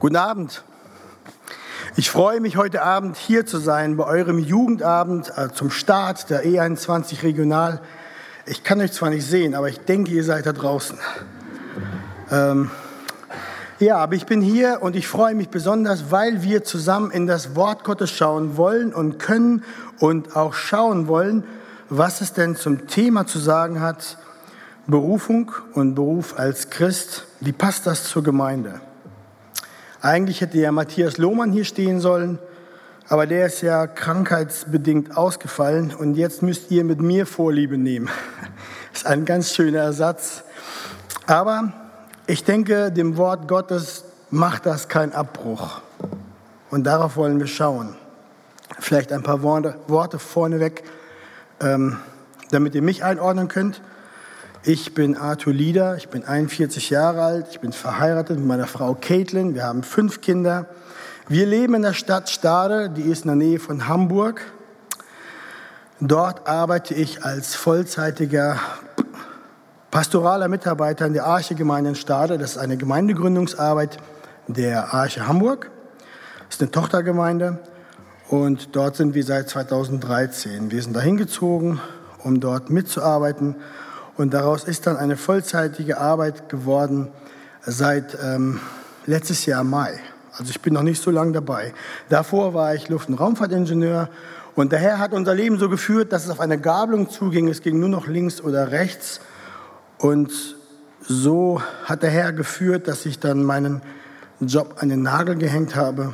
Guten Abend. Ich freue mich heute Abend hier zu sein bei eurem Jugendabend äh, zum Start der E21 Regional. Ich kann euch zwar nicht sehen, aber ich denke, ihr seid da draußen. Ähm, ja, aber ich bin hier und ich freue mich besonders, weil wir zusammen in das Wort Gottes schauen wollen und können und auch schauen wollen, was es denn zum Thema zu sagen hat. Berufung und Beruf als Christ. Wie passt das zur Gemeinde? Eigentlich hätte ja Matthias Lohmann hier stehen sollen, aber der ist ja krankheitsbedingt ausgefallen und jetzt müsst ihr mit mir Vorliebe nehmen. Das ist ein ganz schöner Ersatz. Aber ich denke, dem Wort Gottes macht das keinen Abbruch. Und darauf wollen wir schauen. Vielleicht ein paar Worte, vorneweg, ähm, damit ihr mich einordnen könnt. Ich bin Arthur Lieder, ich bin 41 Jahre alt, ich bin verheiratet mit meiner Frau Caitlin, wir haben fünf Kinder. Wir leben in der Stadt Stade, die ist in der Nähe von Hamburg. Dort arbeite ich als vollzeitiger pastoraler Mitarbeiter in der Arche-Gemeinde in Stade. Das ist eine Gemeindegründungsarbeit der Arche Hamburg. Das ist eine Tochtergemeinde und dort sind wir seit 2013. Wir sind dahin gezogen, um dort mitzuarbeiten und daraus ist dann eine vollzeitige Arbeit geworden seit ähm, letztes Jahr Mai. Also ich bin noch nicht so lange dabei. Davor war ich Luft- und Raumfahrtingenieur und daher hat unser Leben so geführt, dass es auf eine Gabelung zuging. Es ging nur noch links oder rechts. Und so hat der Herr geführt, dass ich dann meinen Job an den Nagel gehängt habe,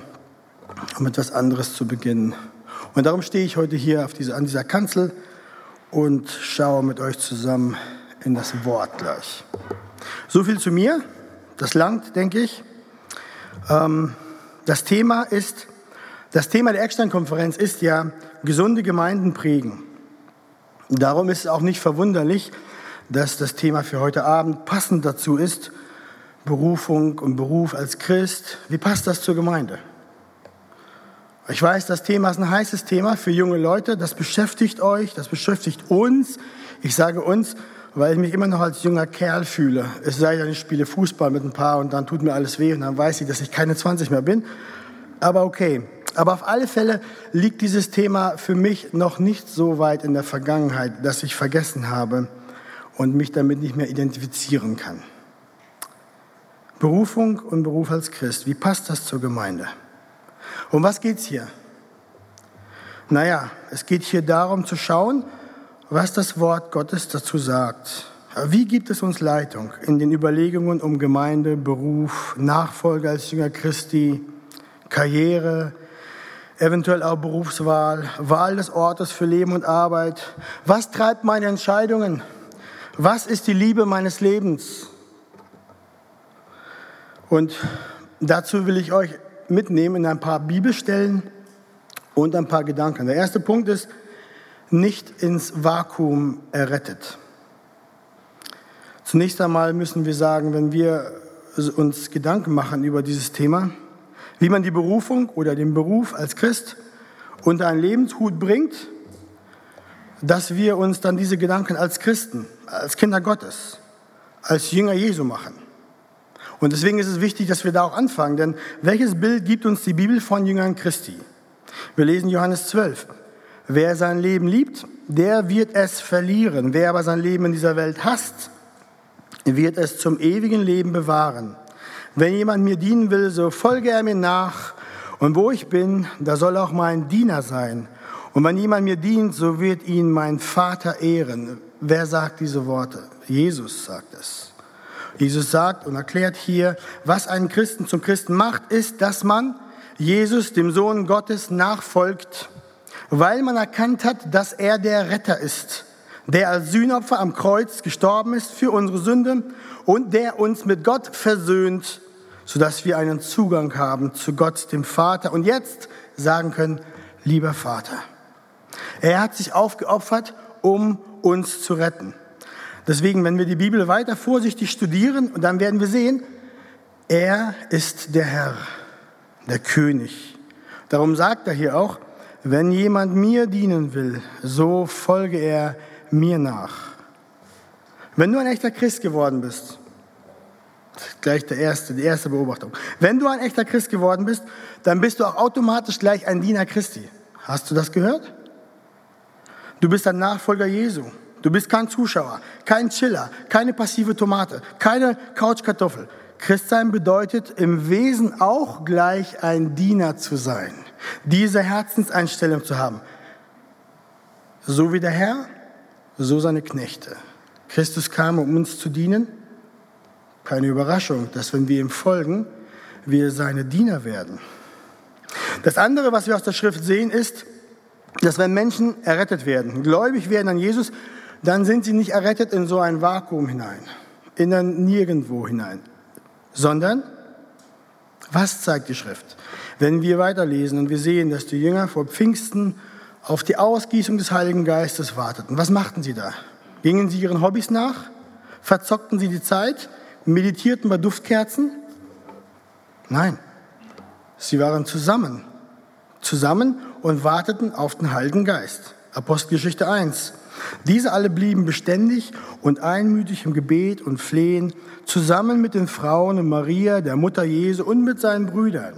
um etwas anderes zu beginnen. Und darum stehe ich heute hier auf dieser, an dieser Kanzel und schaue mit euch zusammen in das Wort gleich. So viel zu mir. Das langt, denke ich. Ähm, das Thema ist, das Thema der Eckstein-Konferenz ist ja gesunde Gemeinden prägen. Darum ist es auch nicht verwunderlich, dass das Thema für heute Abend passend dazu ist. Berufung und Beruf als Christ. Wie passt das zur Gemeinde? Ich weiß, das Thema ist ein heißes Thema für junge Leute. Das beschäftigt euch, das beschäftigt uns. Ich sage uns, weil ich mich immer noch als junger Kerl fühle. Es sei denn, ich spiele Fußball mit ein paar und dann tut mir alles weh und dann weiß ich, dass ich keine 20 mehr bin. Aber okay. Aber auf alle Fälle liegt dieses Thema für mich noch nicht so weit in der Vergangenheit, dass ich vergessen habe und mich damit nicht mehr identifizieren kann. Berufung und Beruf als Christ, wie passt das zur Gemeinde? Um was geht es hier? Naja, es geht hier darum zu schauen, was das Wort Gottes dazu sagt. Wie gibt es uns Leitung in den Überlegungen um Gemeinde, Beruf, Nachfolge als Jünger Christi, Karriere, eventuell auch Berufswahl, Wahl des Ortes für Leben und Arbeit? Was treibt meine Entscheidungen? Was ist die Liebe meines Lebens? Und dazu will ich euch mitnehmen in ein paar Bibelstellen und ein paar Gedanken. Der erste Punkt ist, nicht ins Vakuum errettet. Zunächst einmal müssen wir sagen, wenn wir uns Gedanken machen über dieses Thema, wie man die Berufung oder den Beruf als Christ unter einen Lebenshut bringt, dass wir uns dann diese Gedanken als Christen, als Kinder Gottes, als Jünger Jesu machen. Und deswegen ist es wichtig, dass wir da auch anfangen, denn welches Bild gibt uns die Bibel von Jüngern Christi? Wir lesen Johannes 12. Wer sein Leben liebt, der wird es verlieren. Wer aber sein Leben in dieser Welt hasst, wird es zum ewigen Leben bewahren. Wenn jemand mir dienen will, so folge er mir nach. Und wo ich bin, da soll auch mein Diener sein. Und wenn jemand mir dient, so wird ihn mein Vater ehren. Wer sagt diese Worte? Jesus sagt es. Jesus sagt und erklärt hier, was einen Christen zum Christen macht, ist, dass man Jesus, dem Sohn Gottes, nachfolgt, weil man erkannt hat, dass er der Retter ist, der als Sühnopfer am Kreuz gestorben ist für unsere Sünde und der uns mit Gott versöhnt, sodass wir einen Zugang haben zu Gott, dem Vater und jetzt sagen können, lieber Vater. Er hat sich aufgeopfert, um uns zu retten. Deswegen, wenn wir die Bibel weiter vorsichtig studieren, dann werden wir sehen, er ist der Herr, der König. Darum sagt er hier auch, wenn jemand mir dienen will, so folge er mir nach. Wenn du ein echter Christ geworden bist, Gleich der erste, die erste Beobachtung. Wenn du ein echter Christ geworden bist, dann bist du auch automatisch gleich ein Diener Christi. Hast du das gehört? Du bist ein Nachfolger Jesu. Du bist kein Zuschauer, kein Chiller, keine passive Tomate, keine Couchkartoffel. Christsein bedeutet im Wesen auch gleich ein Diener zu sein, diese Herzenseinstellung zu haben. So wie der Herr, so seine Knechte. Christus kam, um uns zu dienen. Keine Überraschung, dass wenn wir ihm folgen, wir seine Diener werden. Das andere, was wir aus der Schrift sehen, ist, dass wenn Menschen errettet werden, gläubig werden an Jesus, dann sind sie nicht errettet in so ein Vakuum hinein, in ein Nirgendwo hinein, sondern was zeigt die Schrift? Wenn wir weiterlesen und wir sehen, dass die Jünger vor Pfingsten auf die Ausgießung des Heiligen Geistes warteten, was machten sie da? Gingen sie ihren Hobbys nach? Verzockten sie die Zeit? Meditierten bei Duftkerzen? Nein, sie waren zusammen, zusammen und warteten auf den Heiligen Geist. Apostelgeschichte 1. Diese alle blieben beständig und einmütig im Gebet und Flehen, zusammen mit den Frauen und Maria, der Mutter Jesu und mit seinen Brüdern.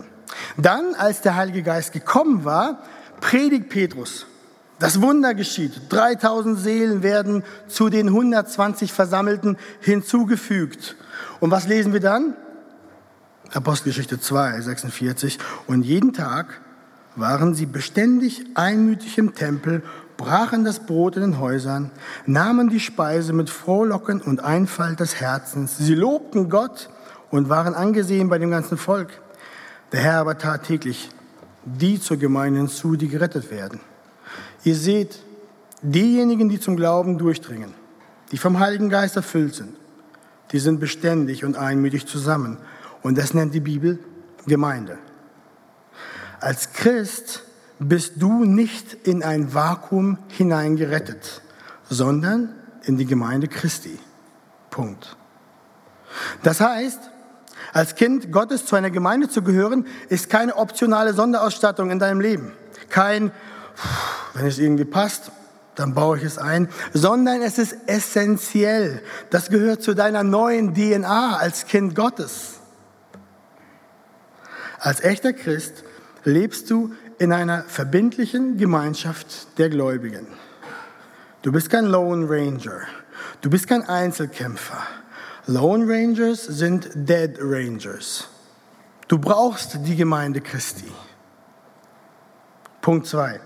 Dann, als der Heilige Geist gekommen war, predigt Petrus. Das Wunder geschieht. 3000 Seelen werden zu den 120 Versammelten hinzugefügt. Und was lesen wir dann? Apostelgeschichte 2, 46. Und jeden Tag waren sie beständig einmütig im Tempel brachen das Brot in den Häusern, nahmen die Speise mit Frohlocken und Einfalt des Herzens. Sie lobten Gott und waren angesehen bei dem ganzen Volk. Der Herr aber tat täglich die zur Gemeinde hinzu, die gerettet werden. Ihr seht, diejenigen, die zum Glauben durchdringen, die vom Heiligen Geist erfüllt sind, die sind beständig und einmütig zusammen. Und das nennt die Bibel Gemeinde. Als Christ bist du nicht in ein Vakuum hineingerettet, sondern in die Gemeinde Christi. Punkt. Das heißt, als Kind Gottes zu einer Gemeinde zu gehören, ist keine optionale Sonderausstattung in deinem Leben. Kein, wenn es irgendwie passt, dann baue ich es ein, sondern es ist essentiell. Das gehört zu deiner neuen DNA als Kind Gottes. Als echter Christ lebst du in einer verbindlichen Gemeinschaft der Gläubigen. Du bist kein Lone Ranger. Du bist kein Einzelkämpfer. Lone Rangers sind Dead Rangers. Du brauchst die Gemeinde Christi. Punkt 2.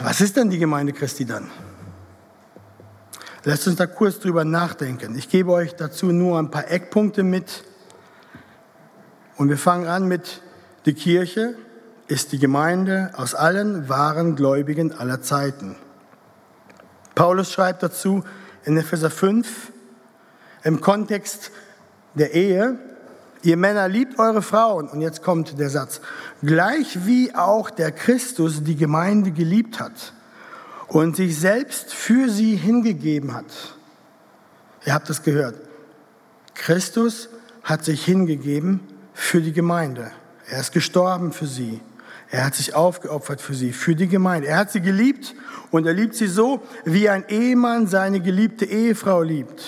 Was ist denn die Gemeinde Christi dann? Lasst uns da kurz drüber nachdenken. Ich gebe euch dazu nur ein paar Eckpunkte mit. Und wir fangen an mit der Kirche, ist die Gemeinde aus allen wahren Gläubigen aller Zeiten. Paulus schreibt dazu in Epheser 5 im Kontext der Ehe, ihr Männer liebt eure Frauen, und jetzt kommt der Satz, gleich wie auch der Christus die Gemeinde geliebt hat und sich selbst für sie hingegeben hat. Ihr habt es gehört. Christus hat sich hingegeben für die Gemeinde. Er ist gestorben für sie. Er hat sich aufgeopfert für sie, für die Gemeinde. Er hat sie geliebt und er liebt sie so, wie ein Ehemann seine geliebte Ehefrau liebt.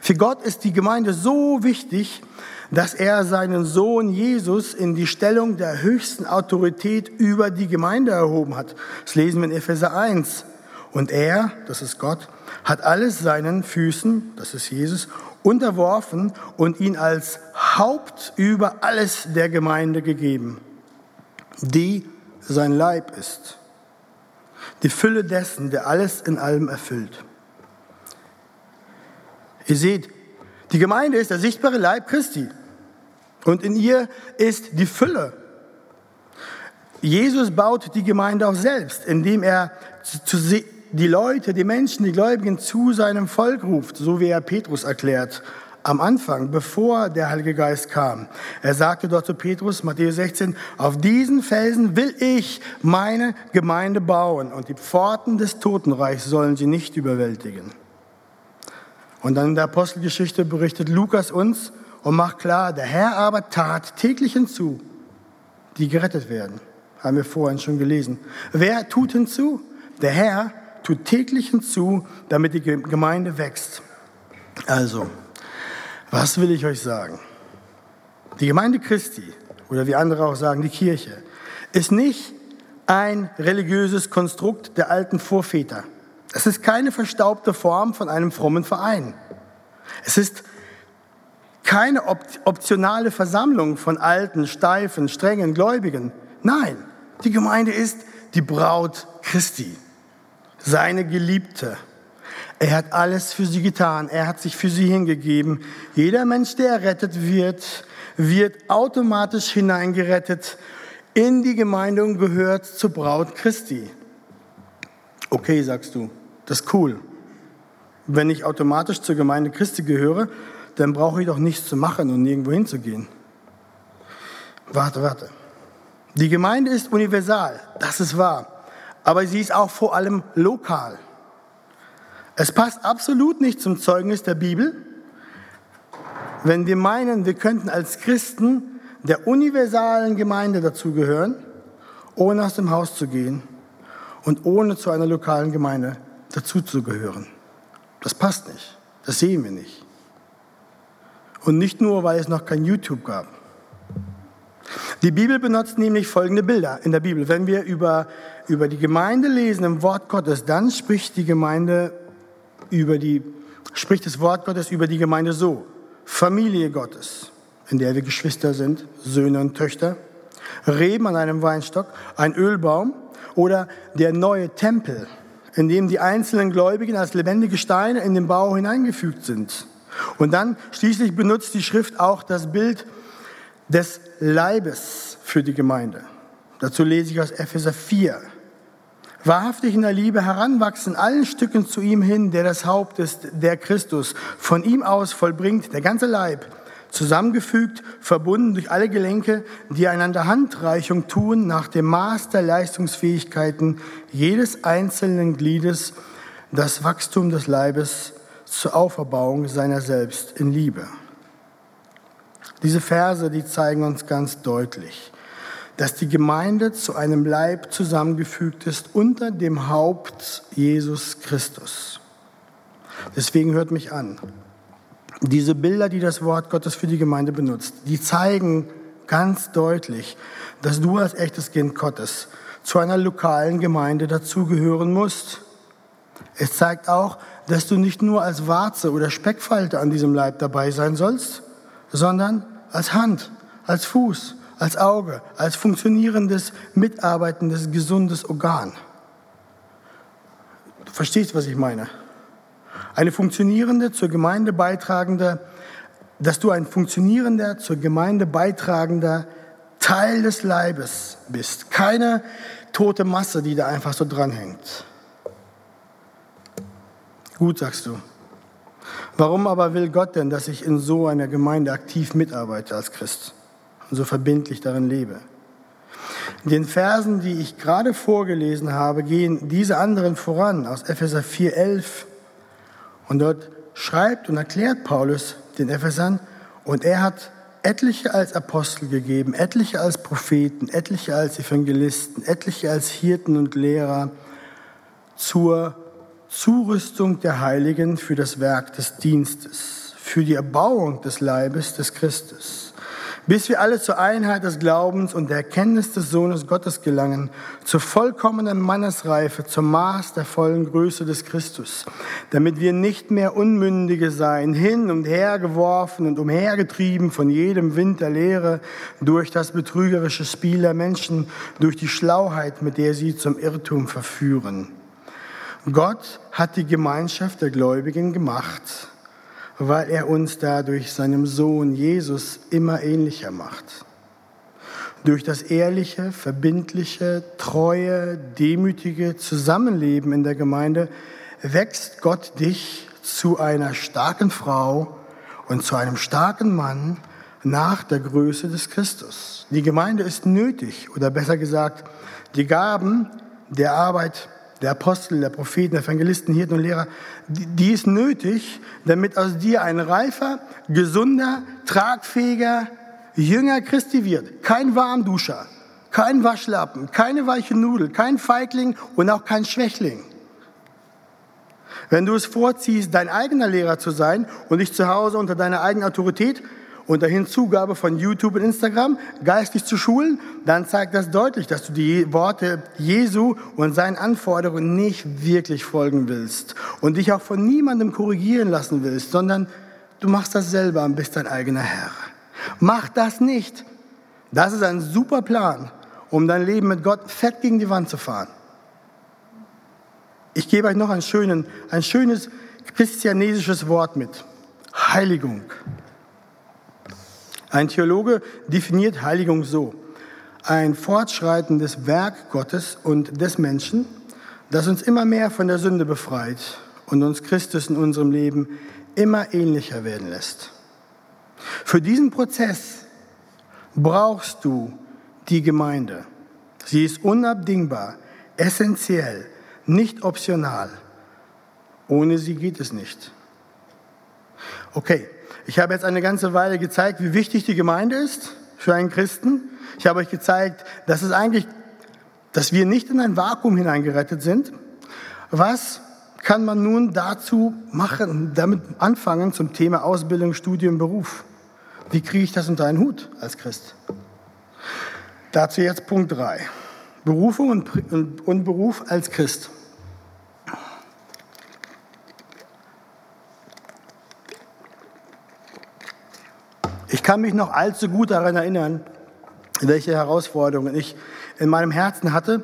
Für Gott ist die Gemeinde so wichtig, dass er seinen Sohn Jesus in die Stellung der höchsten Autorität über die Gemeinde erhoben hat. Das lesen wir in Epheser 1. Und er, das ist Gott, hat alles seinen Füßen, das ist Jesus, unterworfen und ihn als Haupt über alles der Gemeinde gegeben die sein Leib ist. Die Fülle dessen, der alles in allem erfüllt. Ihr seht, die Gemeinde ist der sichtbare Leib Christi. Und in ihr ist die Fülle. Jesus baut die Gemeinde auch selbst, indem er die Leute, die Menschen, die Gläubigen zu seinem Volk ruft, so wie er Petrus erklärt am Anfang, bevor der Heilige Geist kam. Er sagte dort zu Petrus, Matthäus 16, auf diesen Felsen will ich meine Gemeinde bauen und die Pforten des Totenreichs sollen sie nicht überwältigen. Und dann in der Apostelgeschichte berichtet Lukas uns und macht klar, der Herr aber tat täglich hinzu, die gerettet werden. Haben wir vorhin schon gelesen. Wer tut hinzu? Der Herr tut täglich hinzu, damit die Gemeinde wächst. Also, Was will ich euch sagen? Die Gemeinde Christi, oder wie andere auch sagen, die Kirche, ist nicht ein religiöses Konstrukt der alten Vorväter. Es ist keine verstaubte Form von einem frommen Verein. Es ist keine optionale Versammlung von alten, steifen, strengen Gläubigen. Nein, die Gemeinde ist die Braut Christi, seine Geliebte. Er hat alles für sie getan. Er hat sich für sie hingegeben. Jeder Mensch, der errettet wird, wird automatisch hineingerettet in die Gemeinde und gehört zur Braut Christi. Okay, sagst du, das ist cool. Wenn ich automatisch zur Gemeinde Christi gehöre, dann brauche ich doch nichts zu machen und nirgendwo hinzugehen. Warte, warte. Die Gemeinde ist universal, das ist wahr, aber sie ist auch vor allem lokal. Es passt absolut nicht zum Zeugnis der Bibel, wenn wir meinen, wir könnten als Christen der universalen Gemeinde dazugehören, ohne aus dem Haus zu gehen und ohne zu einer lokalen Gemeinde dazuzugehören. Das passt nicht. Das sehen wir nicht. Und nicht nur, weil es noch kein YouTube gab. Die Bibel benutzt nämlich folgende Bilder in der Bibel. Wenn wir über, über die Gemeinde lesen im Wort Gottes, dann spricht die Gemeinde über die, spricht das Wort Gottes über die Gemeinde so. Familie Gottes, in der wir Geschwister sind, Söhne und Töchter, Reben an einem Weinstock, ein Ölbaum oder der neue Tempel, in dem die einzelnen Gläubigen als lebendige Steine in den Bau hineingefügt sind. Und dann schließlich benutzt die Schrift auch das Bild des Leibes für die Gemeinde. Dazu lese ich aus Epheser 4. Wahrhaftig in der Liebe heranwachsen allen Stücken zu ihm hin, der das Haupt ist, der Christus. Von ihm aus vollbringt der ganze Leib, zusammengefügt, verbunden durch alle Gelenke, die einander Handreichung tun nach dem Maß der Leistungsfähigkeiten jedes einzelnen Gliedes, das Wachstum des Leibes zur Auferbauung seiner selbst in Liebe. Diese Verse, die zeigen uns ganz deutlich, dass die Gemeinde zu einem Leib zusammengefügt ist unter dem Haupt Jesus Christus. Deswegen hört mich an. Diese Bilder, die das Wort Gottes für die Gemeinde benutzt, die zeigen ganz deutlich, dass du als echtes Kind Gottes zu einer lokalen Gemeinde dazugehören musst. Es zeigt auch, dass du nicht nur als Warze oder Speckfalte an diesem Leib dabei sein sollst, sondern als Hand, als Fuß, als Auge, als funktionierendes, mitarbeitendes, gesundes Organ. Du verstehst, was ich meine? Eine funktionierende, zur Gemeinde beitragende, dass du ein funktionierender, zur Gemeinde beitragender Teil des Leibes bist. Keine tote Masse, die da einfach so dranhängt. Gut, sagst du. Warum aber will Gott denn, dass ich in so einer Gemeinde aktiv mitarbeite als Christ und so verbindlich darin lebe? In den Versen, die ich gerade vorgelesen habe, gehen diese anderen voran aus Epheser 4,11. Und dort schreibt und erklärt Paulus den Ephesern, und er hat etliche als Apostel gegeben, etliche als Propheten, etliche als Evangelisten, etliche als Hirten und Lehrer zur Zurüstung der Heiligen für das Werk des Dienstes, für die Erbauung des Leibes des Christus, bis wir alle zur Einheit des Glaubens und der Erkenntnis des Sohnes Gottes gelangen, zur vollkommenen Mannesreife, zum Maß der vollen Größe des Christus, damit wir nicht mehr Unmündige seien, hin und her geworfen und umhergetrieben von jedem Wind der Lehre, durch das betrügerische Spiel der Menschen, durch die Schlauheit, mit der sie zum Irrtum verführen. Gott hat die Gemeinschaft der Gläubigen gemacht, weil er uns dadurch seinem Sohn Jesus immer ähnlicher macht. Durch das ehrliche, verbindliche, treue, demütige Zusammenleben in der Gemeinde wächst Gott dich zu einer starken Frau und zu einem starken Mann nach der Größe des Christus. Die Gemeinde ist nötig, oder besser gesagt, die Gaben der Arbeit der Apostel, der Propheten, der Evangelisten, Hirten und Lehrer, die, ist nötig, damit aus dir ein reifer, gesunder, tragfähiger Jünger Christi wird. Kein Warmduscher, kein Waschlappen, keine weiche Nudel, kein Feigling und auch kein Schwächling. Wenn du es vorziehst, dein eigener Lehrer zu sein und dich zu Hause unter deiner eigenen Autorität unter Hinzugabe von YouTube und Instagram geistig zu schulen, dann zeigt das deutlich, dass du die Worte Jesu und seinen Anforderungen nicht wirklich folgen willst und dich auch von niemandem korrigieren lassen willst, sondern du machst das selber und bist dein eigener Herr. Mach das nicht. Das ist ein super Plan, um dein Leben mit Gott fett gegen die Wand zu fahren. Ich gebe euch noch ein, schönen, ein schönes christianesisches Wort mit. Heiligung. Ein Theologe definiert Heiligung so. Ein fortschreitendes Werk Gottes und des Menschen, das uns immer mehr von der Sünde befreit und uns Christus in unserem Leben immer ähnlicher werden lässt. Für diesen Prozess brauchst du die Gemeinde. Sie ist unabdingbar, essentiell, nicht optional. Ohne sie geht es nicht. Okay, ich habe jetzt eine ganze Weile gezeigt, wie wichtig die Gemeinde ist für einen Christen. Ich habe euch gezeigt, dass es eigentlich, dass wir nicht in ein Vakuum hineingerettet sind. Was kann man nun dazu machen, damit anfangen zum Thema Ausbildung, Studium, Beruf? Wie kriege ich das unter einen Hut als Christ? Dazu jetzt Punkt 3. Berufung und, und Beruf als Christ. Ich kann mich noch allzu gut daran erinnern, welche Herausforderungen ich in meinem Herzen hatte,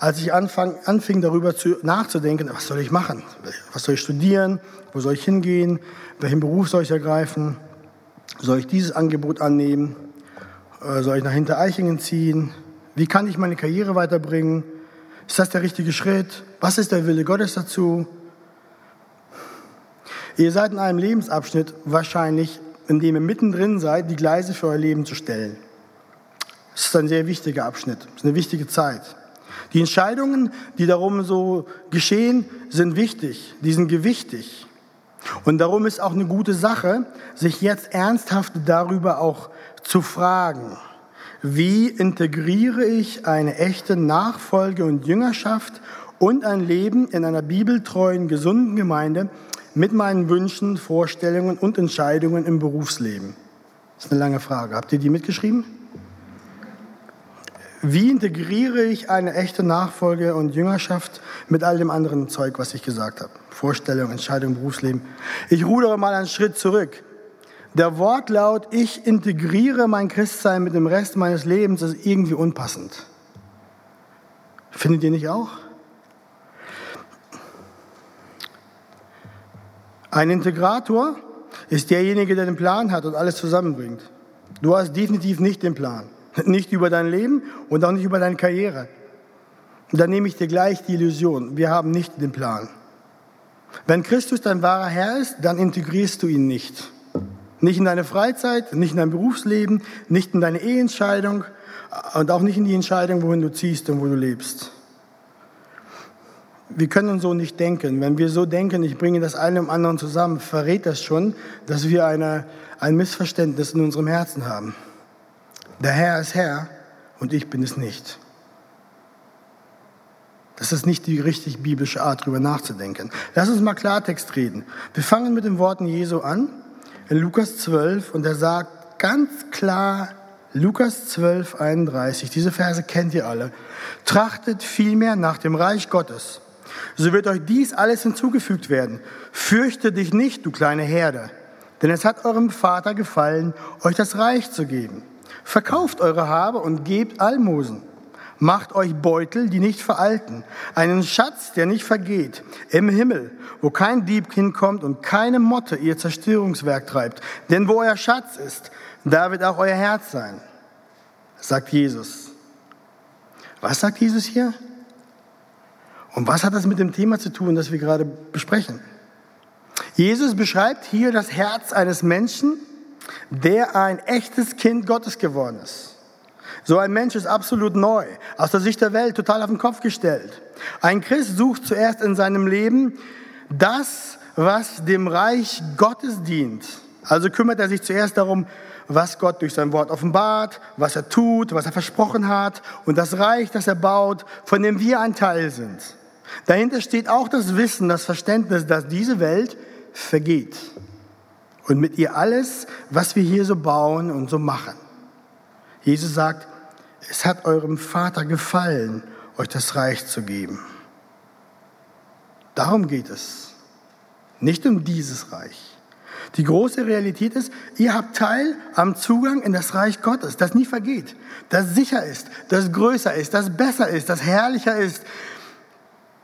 als ich anfang, anfing darüber zu, nachzudenken, was soll ich machen? Was soll ich studieren? Wo soll ich hingehen? Welchen Beruf soll ich ergreifen? Soll ich dieses Angebot annehmen? Äh, soll ich nach Hintereichingen ziehen? Wie kann ich meine Karriere weiterbringen? Ist das der richtige Schritt? Was ist der Wille Gottes dazu? Ihr seid in einem Lebensabschnitt wahrscheinlich in dem ihr mittendrin seid, die Gleise für euer Leben zu stellen. Das ist ein sehr wichtiger Abschnitt, das ist eine wichtige Zeit. Die Entscheidungen, die darum so geschehen, sind wichtig, die sind gewichtig. Und darum ist auch eine gute Sache, sich jetzt ernsthaft darüber auch zu fragen, wie integriere ich eine echte Nachfolge und Jüngerschaft und ein Leben in einer bibeltreuen, gesunden Gemeinde mit meinen Wünschen, Vorstellungen und Entscheidungen im Berufsleben? Das ist eine lange Frage. Habt ihr die mitgeschrieben? Wie integriere ich eine echte Nachfolge und Jüngerschaft mit all dem anderen Zeug, was ich gesagt habe? Vorstellung, Entscheidung, Berufsleben. Ich rudere mal einen Schritt zurück. Der Wortlaut, ich integriere mein Christsein mit dem Rest meines Lebens, ist irgendwie unpassend. Findet ihr nicht auch? Ein Integrator ist derjenige, der den Plan hat und alles zusammenbringt. Du hast definitiv nicht den Plan. Nicht über dein Leben und auch nicht über deine Karriere. dann nehme ich dir gleich die Illusion. Wir haben nicht den Plan. Wenn Christus dein wahrer Herr ist, dann integrierst du ihn nicht. Nicht in deine Freizeit, nicht in dein Berufsleben, nicht in deine Eheentscheidung und auch nicht in die Entscheidung, wohin du ziehst und wo du lebst wir können so nicht denken. Wenn wir so denken, ich bringe das eine im anderen zusammen, verrät das schon, dass wir eine, ein Missverständnis in unserem Herzen haben. Der Herr ist Herr und ich bin es nicht. Das ist nicht die richtig biblische Art, darüber nachzudenken. Lass uns mal Klartext reden. Wir fangen mit den Worten Jesu an, in Lukas 12, und er sagt ganz klar, Lukas 12, 31, diese Verse kennt ihr alle. Trachtet vielmehr nach dem Reich Gottes so wird euch dies alles hinzugefügt werden. Fürchte dich nicht, du kleine Herde, denn es hat eurem Vater gefallen, euch das Reich zu geben. Verkauft eure Habe und gebt Almosen. Macht euch Beutel, die nicht veralten, einen Schatz, der nicht vergeht, im Himmel, wo kein Dieb hinkommt und keine Motte ihr Zerstörungswerk treibt. Denn wo euer Schatz ist, da wird auch euer Herz sein, sagt Jesus. Was sagt Jesus hier? Und was hat das mit dem Thema zu tun, das wir gerade besprechen? Jesus beschreibt hier das Herz eines Menschen, der ein echtes Kind Gottes geworden ist. So ein Mensch ist absolut neu, aus der Sicht der Welt total auf den Kopf gestellt. Ein Christ sucht zuerst in seinem Leben das, was dem Reich Gottes dient. Also kümmert er sich zuerst darum, was Gott durch sein Wort offenbart, was er tut, was er versprochen hat und das Reich, das er baut, von dem wir ein Teil sind. Dahinter steht auch das Wissen, das Verständnis, dass diese Welt vergeht. Und mit ihr alles, was wir hier so bauen und so machen. Jesus sagt, es hat eurem Vater gefallen, euch das Reich zu geben. Darum geht es. Nicht um dieses Reich. Die große Realität ist, ihr habt Teil am Zugang in das Reich Gottes, das nie vergeht, das sicher ist, das größer ist, das besser ist, das herrlicher ist,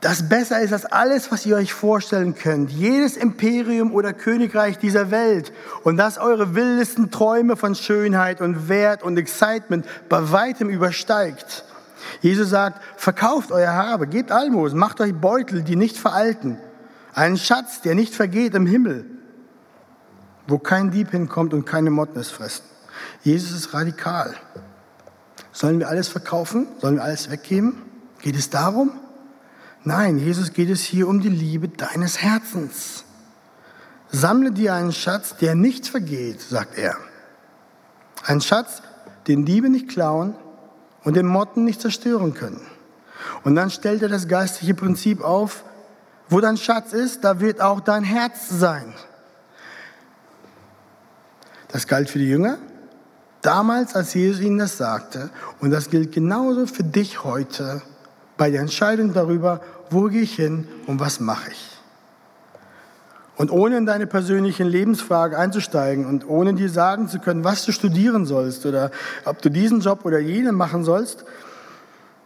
das besser ist als alles, was ihr euch vorstellen könnt. Jedes Imperium oder Königreich dieser Welt. Und das eure wildesten Träume von Schönheit und Wert und Excitement bei weitem übersteigt. Jesus sagt, verkauft euer Habe, gebt Almosen, macht euch Beutel, die nicht veralten. Einen Schatz, der nicht vergeht im Himmel wo kein Dieb hinkommt und keine Motten es fressen. Jesus ist radikal. Sollen wir alles verkaufen? Sollen wir alles weggeben? Geht es darum? Nein, Jesus geht es hier um die Liebe deines Herzens. Sammle dir einen Schatz, der nicht vergeht, sagt er. Ein Schatz, den Diebe nicht klauen und den Motten nicht zerstören können. Und dann stellt er das geistliche Prinzip auf, wo dein Schatz ist, da wird auch dein Herz sein. Das galt für die Jünger damals, als Jesus ihnen das sagte. Und das gilt genauso für dich heute bei der Entscheidung darüber, wo gehe ich hin und was mache ich. Und ohne in deine persönlichen Lebensfrage einzusteigen und ohne dir sagen zu können, was du studieren sollst oder ob du diesen Job oder jenen machen sollst,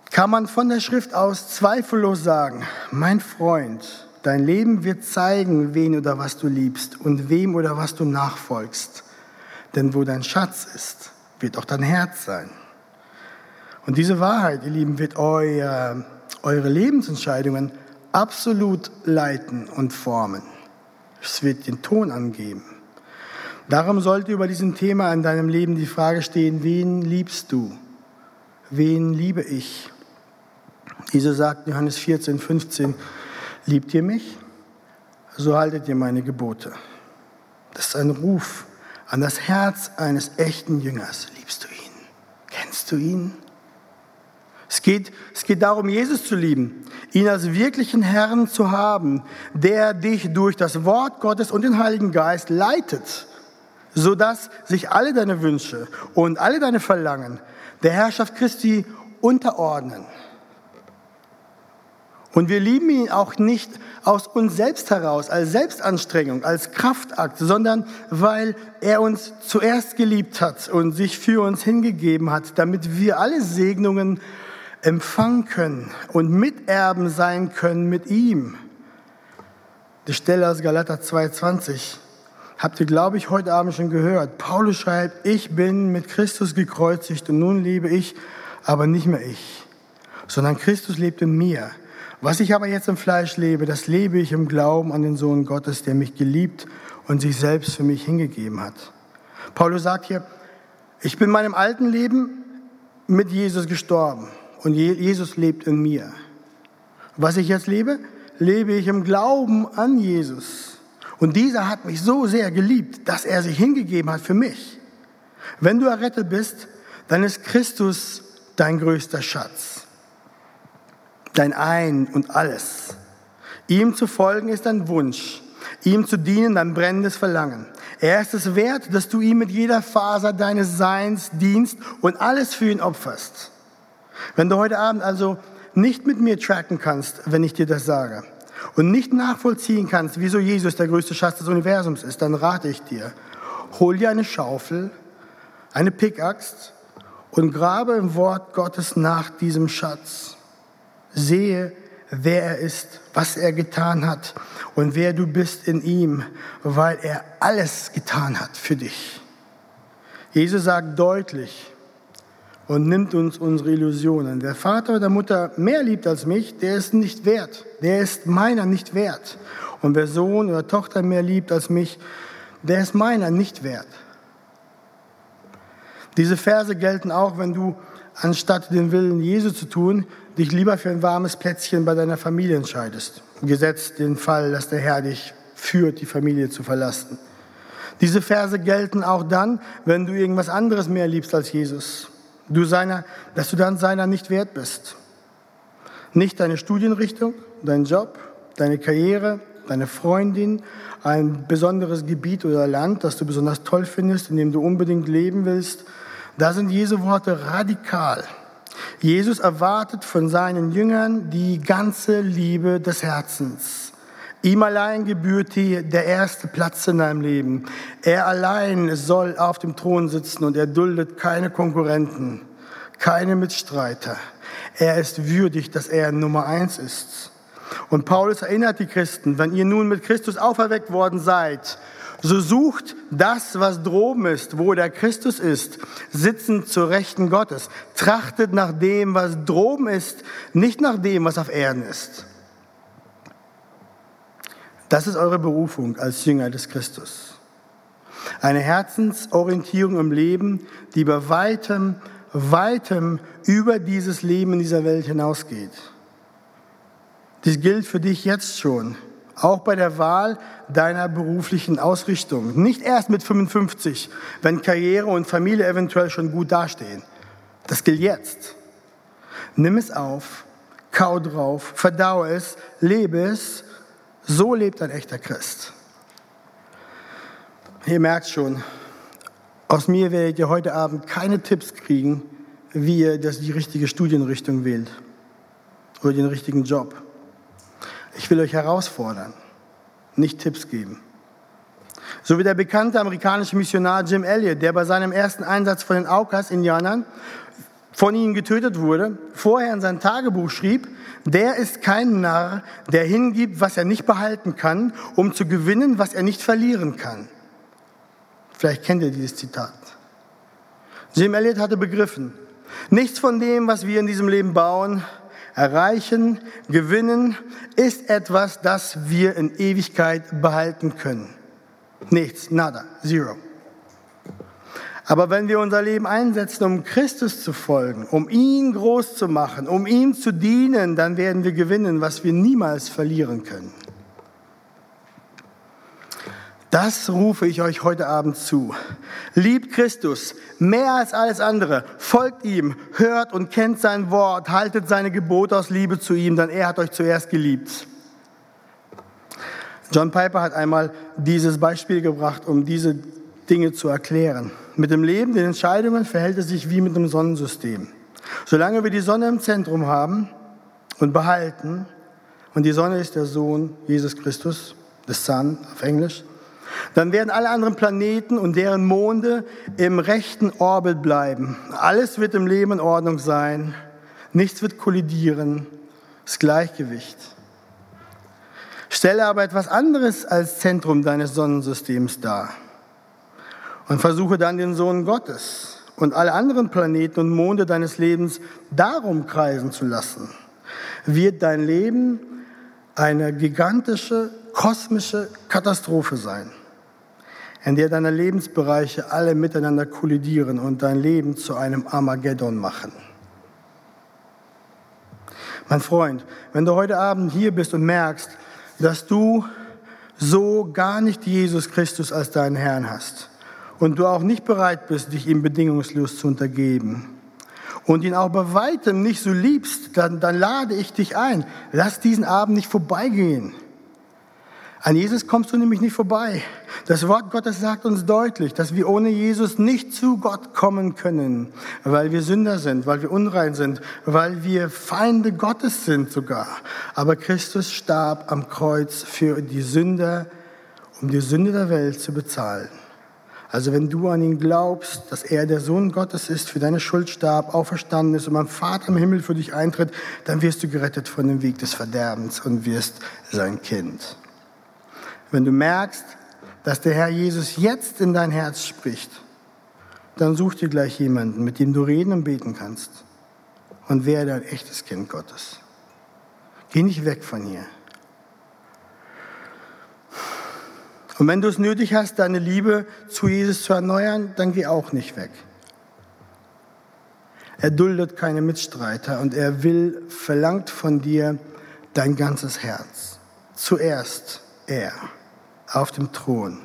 kann man von der Schrift aus zweifellos sagen, mein Freund, dein Leben wird zeigen, wen oder was du liebst und wem oder was du nachfolgst. Denn wo dein Schatz ist, wird auch dein Herz sein. Und diese Wahrheit, ihr Lieben, wird euer, eure Lebensentscheidungen absolut leiten und formen. Es wird den Ton angeben. Darum sollte über diesem Thema in deinem Leben die Frage stehen, wen liebst du? Wen liebe ich? Jesus sagt in Johannes 14, 15, liebt ihr mich? So haltet ihr meine Gebote. Das ist ein Ruf an das Herz eines echten Jüngers. Liebst du ihn? Kennst du ihn? Es geht, es geht darum, Jesus zu lieben, ihn als wirklichen Herrn zu haben, der dich durch das Wort Gottes und den Heiligen Geist leitet, sodass sich alle deine Wünsche und alle deine Verlangen der Herrschaft Christi unterordnen. Und wir lieben ihn auch nicht aus uns selbst heraus, als Selbstanstrengung, als Kraftakt, sondern weil er uns zuerst geliebt hat und sich für uns hingegeben hat, damit wir alle Segnungen empfangen können und Miterben sein können mit ihm. Die Stelle aus Galater 2,20 habt ihr, glaube ich, heute Abend schon gehört. Paulus schreibt, ich bin mit Christus gekreuzigt und nun lebe ich, aber nicht mehr ich, sondern Christus lebt in mir. Was ich aber jetzt im Fleisch lebe, das lebe ich im Glauben an den Sohn Gottes, der mich geliebt und sich selbst für mich hingegeben hat. Paulus sagt hier, ich bin meinem alten Leben mit Jesus gestorben und Jesus lebt in mir. Was ich jetzt lebe, lebe ich im Glauben an Jesus. Und dieser hat mich so sehr geliebt, dass er sich hingegeben hat für mich. Wenn du errettet bist, dann ist Christus dein größter Schatz dein Ein und alles. Ihm zu folgen ist dein Wunsch, ihm zu dienen dein brennendes Verlangen. Er ist es wert, dass du ihm mit jeder Faser deines Seins dienst und alles für ihn opferst. Wenn du heute Abend also nicht mit mir tracken kannst, wenn ich dir das sage, und nicht nachvollziehen kannst, wieso Jesus der größte Schatz des Universums ist, dann rate ich dir, hol dir eine Schaufel, eine Pickaxt und grabe im Wort Gottes nach diesem Schatz. Sehe, wer er ist, was er getan hat und wer du bist in ihm, weil er alles getan hat für dich. Jesus sagt deutlich und nimmt uns unsere Illusionen. Wer Vater oder Mutter mehr liebt als mich, der ist nicht wert. Der ist meiner nicht wert. Und wer Sohn oder Tochter mehr liebt als mich, der ist meiner nicht wert. Diese Verse gelten auch, wenn du anstatt den Willen Jesu zu tun, dich lieber für ein warmes Plätzchen bei deiner Familie entscheidest. Gesetzt den Fall, dass der Herr dich führt, die Familie zu verlassen. Diese Verse gelten auch dann, wenn du irgendwas anderes mehr liebst als Jesus. Du seiner, dass du dann seiner nicht wert bist. Nicht deine Studienrichtung, dein Job, deine Karriere, deine Freundin, ein besonderes Gebiet oder Land, das du besonders toll findest, in dem du unbedingt leben willst. Da sind Jesu Worte radikal. Jesus erwartet von seinen Jüngern die ganze Liebe des Herzens. Ihm allein gebührt der erste Platz in deinem Leben. Er allein soll auf dem Thron sitzen und er duldet keine Konkurrenten, keine Mitstreiter. Er ist würdig, dass er Nummer eins ist. Und Paulus erinnert die Christen, wenn ihr nun mit Christus auferweckt worden seid, so sucht das, was droben ist, wo der Christus ist, sitzend zur Rechten Gottes. Trachtet nach dem, was droben ist, nicht nach dem, was auf Erden ist. Das ist eure Berufung als Jünger des Christus. Eine Herzensorientierung im Leben, die bei weitem, weitem über dieses Leben in dieser Welt hinausgeht. Dies gilt für dich jetzt schon, auch bei der Wahl deiner beruflichen Ausrichtung. Nicht erst mit 55, wenn Karriere und Familie eventuell schon gut dastehen. Das gilt jetzt. Nimm es auf, kau drauf, verdaue es, lebe es. So lebt ein echter Christ. Ihr merkt schon, aus mir werdet ihr heute Abend keine Tipps kriegen, wie ihr das die richtige Studienrichtung wählt oder den richtigen Job. Ich will euch herausfordern, nicht Tipps geben. So wie der bekannte amerikanische Missionar Jim Elliot, der bei seinem ersten Einsatz von den Aukas-Indianern von ihnen getötet wurde, vorher in sein Tagebuch schrieb, der ist kein Narr, der hingibt, was er nicht behalten kann, um zu gewinnen, was er nicht verlieren kann. Vielleicht kennt ihr dieses Zitat. Jim Elliot hatte begriffen, nichts von dem, was wir in diesem Leben bauen, erreichen, gewinnen, ist etwas, das wir in Ewigkeit behalten können. Nichts, nada, zero. Aber wenn wir unser Leben einsetzen, um Christus zu folgen, um ihn groß zu machen, um ihm zu dienen, dann werden wir gewinnen, was wir niemals verlieren können. Das rufe ich euch heute Abend zu. Liebt Christus mehr als alles andere. Folgt ihm, hört und kennt sein Wort, haltet seine Gebote aus Liebe zu ihm, denn er hat euch zuerst geliebt. John Piper hat einmal dieses Beispiel gebracht, um diese Dinge zu erklären. Mit dem Leben, den Entscheidungen verhält es sich wie mit dem Sonnensystem. Solange wir die Sonne im Zentrum haben und behalten, und die Sonne ist der Sohn Jesus Christus, the Sun auf Englisch, dann werden alle anderen Planeten und deren Monde im rechten Orbit bleiben. Alles wird im Leben in Ordnung sein. Nichts wird kollidieren. Das Gleichgewicht. Stelle aber etwas anderes als Zentrum deines Sonnensystems dar und versuche dann den Sohn Gottes und alle anderen Planeten und Monde deines Lebens darum kreisen zu lassen, wird dein Leben eine gigantische kosmische Katastrophe sein in der deine Lebensbereiche alle miteinander kollidieren und dein Leben zu einem Armageddon machen. Mein Freund, wenn du heute Abend hier bist und merkst, dass du so gar nicht Jesus Christus als deinen Herrn hast und du auch nicht bereit bist, dich ihm bedingungslos zu untergeben und ihn auch bei weitem nicht so liebst, dann, dann lade ich dich ein. Lass diesen Abend nicht vorbeigehen. An Jesus kommst du nämlich nicht vorbei. Das Wort Gottes sagt uns deutlich, dass wir ohne Jesus nicht zu Gott kommen können, weil wir Sünder sind, weil wir unrein sind, weil wir Feinde Gottes sind sogar. Aber Christus starb am Kreuz für die Sünder, um die Sünde der Welt zu bezahlen. Also wenn du an ihn glaubst, dass er der Sohn Gottes ist, für deine Schuld starb, auferstanden ist und mein Vater im Himmel für dich eintritt, dann wirst du gerettet von dem Weg des Verderbens und wirst sein Kind. Wenn du merkst, dass der Herr Jesus jetzt in dein Herz spricht, dann such dir gleich jemanden, mit dem du reden und beten kannst. Und werde ein echtes Kind Gottes. Geh nicht weg von hier. Und wenn du es nötig hast, deine Liebe zu Jesus zu erneuern, dann geh auch nicht weg. Er duldet keine Mitstreiter und er will, verlangt von dir dein ganzes Herz. Zuerst er auf dem Thron.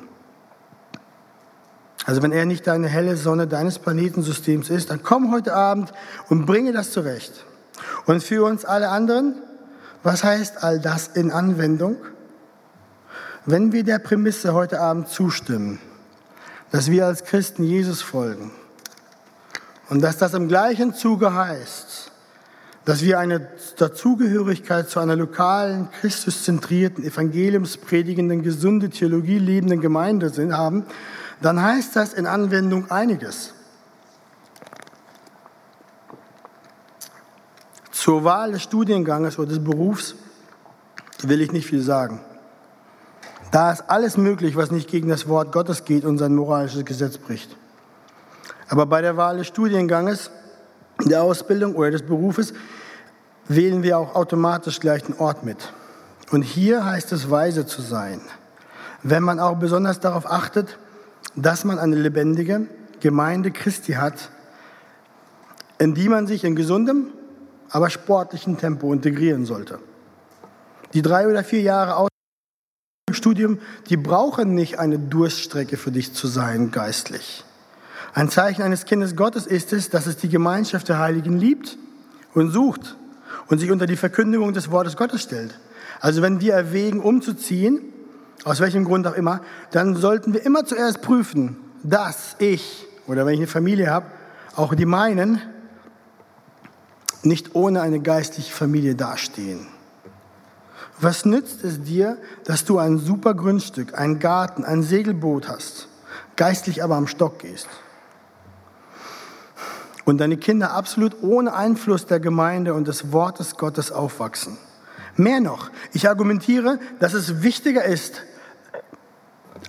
Also wenn er nicht deine helle Sonne deines Planetensystems ist, dann komm heute Abend und bringe das zurecht. Und für uns alle anderen, was heißt all das in Anwendung? Wenn wir der Prämisse heute Abend zustimmen, dass wir als Christen Jesus folgen und dass das im gleichen Zuge heißt, dass wir eine Dazugehörigkeit zu einer lokalen, christuszentrierten, evangeliumspredigenden, gesunde Theologie lebenden Gemeinde sind, haben, dann heißt das in Anwendung einiges. Zur Wahl des Studienganges oder des Berufs will ich nicht viel sagen. Da ist alles möglich, was nicht gegen das Wort Gottes geht und sein moralisches Gesetz bricht. Aber bei der Wahl des Studienganges, der Ausbildung oder des Berufes wählen wir auch automatisch gleich den Ort mit. Und hier heißt es weise zu sein, wenn man auch besonders darauf achtet, dass man eine lebendige Gemeinde Christi hat, in die man sich in gesundem, aber sportlichem Tempo integrieren sollte. Die drei oder vier Jahre Studium, die brauchen nicht eine Durststrecke für dich zu sein, geistlich. Ein Zeichen eines Kindes Gottes ist es, dass es die Gemeinschaft der Heiligen liebt und sucht und sich unter die Verkündigung des Wortes Gottes stellt. Also wenn wir erwägen, umzuziehen, aus welchem Grund auch immer, dann sollten wir immer zuerst prüfen, dass ich oder wenn ich eine Familie habe, auch die meinen, nicht ohne eine geistliche Familie dastehen. Was nützt es dir, dass du ein super Grundstück, einen Garten, ein Segelboot hast, geistlich aber am Stock gehst? Und deine Kinder absolut ohne Einfluss der Gemeinde und des Wortes Gottes aufwachsen. Mehr noch, ich argumentiere, dass es wichtiger ist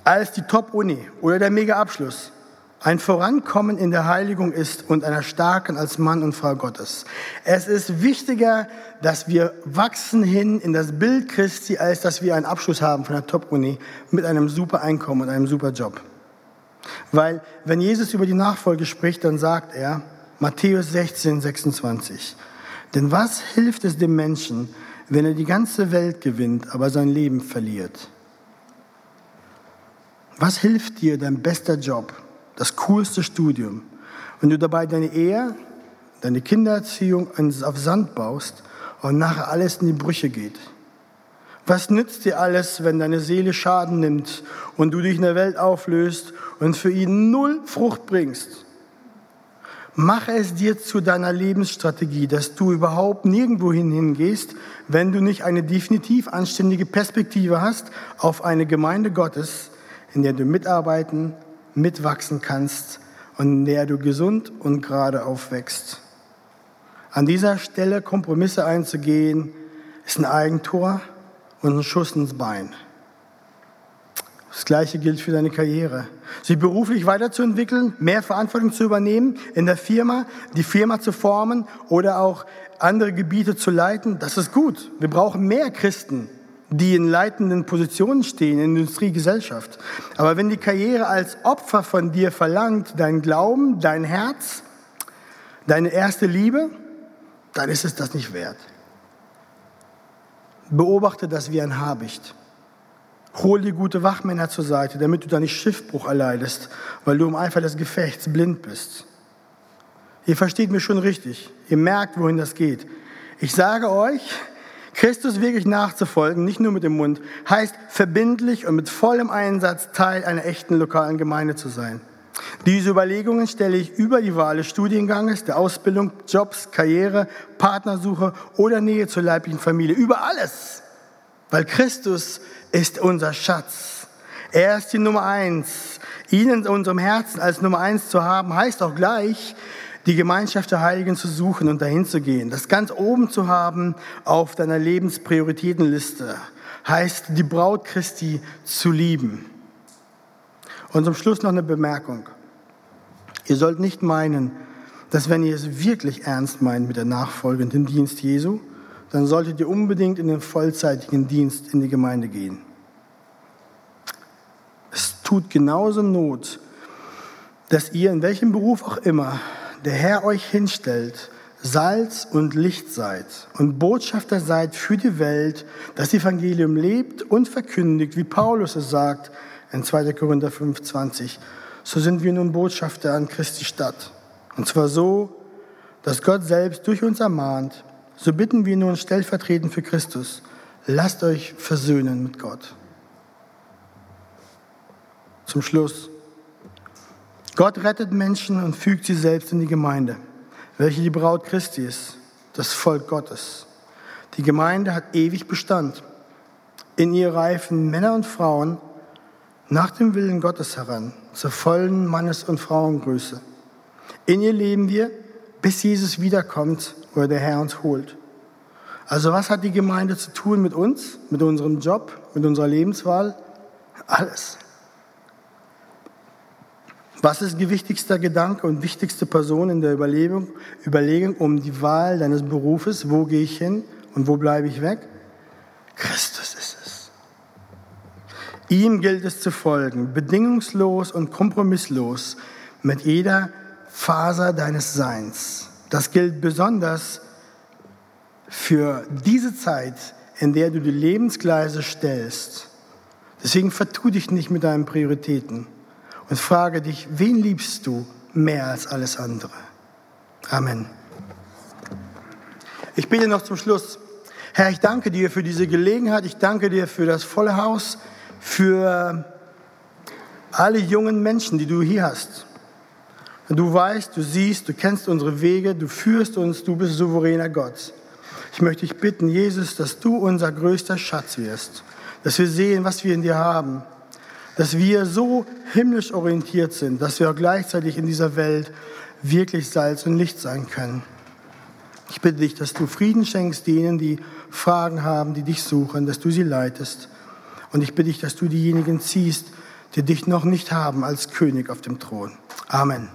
als die Top-Uni oder der Mega-Abschluss, ein Vorankommen in der Heiligung ist und einer starken als Mann und Frau Gottes. Es ist wichtiger, dass wir wachsen hin in das Bild Christi, als dass wir einen Abschluss haben von der Top-Uni mit einem super Einkommen und einem super Job. Weil wenn Jesus über die Nachfolge spricht, dann sagt er, Matthäus 16, 26, denn was hilft es dem Menschen, wenn er die ganze Welt gewinnt, aber sein Leben verliert? Was hilft dir dein bester Job? Das coolste Studium. Wenn du dabei deine Ehe, deine Kindererziehung auf Sand baust und nachher alles in die Brüche geht. Was nützt dir alles, wenn deine Seele Schaden nimmt und du dich in der Welt auflöst und für ihn null Frucht bringst? Mache es dir zu deiner Lebensstrategie, dass du überhaupt nirgendwohin hingehst, wenn du nicht eine definitiv anständige Perspektive hast auf eine Gemeinde Gottes, in der du mitarbeiten, mitwachsen kannst und in der du gesund und gerade aufwächst. An dieser Stelle Kompromisse einzugehen, ist ein Eigentor und ein Schuss ins Bein. Das Gleiche gilt für deine Karriere. Sich beruflich weiterzuentwickeln, mehr Verantwortung zu übernehmen in der Firma, die Firma zu formen oder auch andere Gebiete zu leiten, das ist gut. Wir brauchen mehr Christen, die in leitenden Positionen stehen in Industriegesellschaft. Aber wenn die Karriere als Opfer von dir verlangt, dein Glauben, dein Herz, deine erste Liebe, dann ist es das nicht wert. Beobachte das wie ein Habicht. Hol dir gute Wachmänner zur Seite, damit du da nicht Schiffbruch erleidest, weil du im Eifer des Gefechts blind bist. Ihr versteht mich schon richtig. Ihr merkt, wohin das geht. Ich sage euch, Christus wirklich nachzufolgen, nicht nur mit dem Mund, heißt verbindlich und mit vollem Einsatz Teil einer echten lokalen Gemeinde zu sein. Diese Überlegungen stelle ich über die Wahl des Studienganges, der Ausbildung, Jobs, Karriere, Partnersuche oder Nähe zur leiblichen Familie, über alles. Weil Christus ist unser Schatz. Er ist die Nummer eins. Ihn in unserem Herzen als Nummer eins zu haben, heißt auch gleich, die Gemeinschaft der Heiligen zu suchen und dahin zu gehen. Das ganz oben zu haben auf deiner Lebensprioritätenliste heißt, die Braut Christi zu lieben. Und zum Schluss noch eine Bemerkung. Ihr sollt nicht meinen, dass wenn ihr es wirklich ernst meint mit der nachfolgenden Dienst Jesu, dann solltet ihr unbedingt in den vollzeitigen Dienst in die Gemeinde gehen. Es tut genauso Not, dass ihr in welchem Beruf auch immer der Herr euch hinstellt, Salz und Licht seid und Botschafter seid für die Welt, das Evangelium lebt und verkündigt, wie Paulus es sagt in 2. Korinther 5,20. So sind wir nun Botschafter an Christi Stadt. Und zwar so, dass Gott selbst durch uns ermahnt, So bitten wir nun stellvertretend für Christus, lasst euch versöhnen mit Gott. Zum Schluss. Gott rettet Menschen und fügt sie selbst in die Gemeinde, welche die Braut Christi ist, das Volk Gottes. Die Gemeinde hat ewig Bestand. In ihr reifen Männer und Frauen nach dem Willen Gottes heran, zur vollen Mannes- und Frauengröße. In ihr leben wir, bis Jesus wiederkommt oder der Herr uns holt. Also was hat die Gemeinde zu tun mit uns, mit unserem Job, mit unserer Lebenswahl? Alles. Was ist gewichtigster Gedanke und wichtigste Person in der Überlegung, Überlegung um die Wahl deines Berufes? Wo gehe ich hin und wo bleibe ich weg? Christus ist es. Ihm gilt es zu folgen, bedingungslos und kompromisslos mit jeder Faser deines Seins. Das gilt besonders für diese Zeit, in der du die Lebensgleise stellst. Deswegen vertu dich nicht mit deinen Prioritäten und frage dich, wen liebst du mehr als alles andere? Amen. Ich bete noch zum Schluss. Herr, ich danke dir für diese Gelegenheit. Ich danke dir für das volle Haus, für alle jungen Menschen, die du hier hast. Du weißt, du siehst, du kennst unsere Wege, du führst uns, du bist souveräner Gott. Ich möchte dich bitten, Jesus, dass du unser größter Schatz wirst, dass wir sehen, was wir in dir haben, dass wir so himmlisch orientiert sind, dass wir auch gleichzeitig in dieser Welt wirklich Salz und Licht sein können. Ich bitte dich, dass du Frieden schenkst denen, die Fragen haben, die dich suchen, dass du sie leitest. Und ich bitte dich, dass du diejenigen ziehst, die dich noch nicht haben als König auf dem Thron. Amen.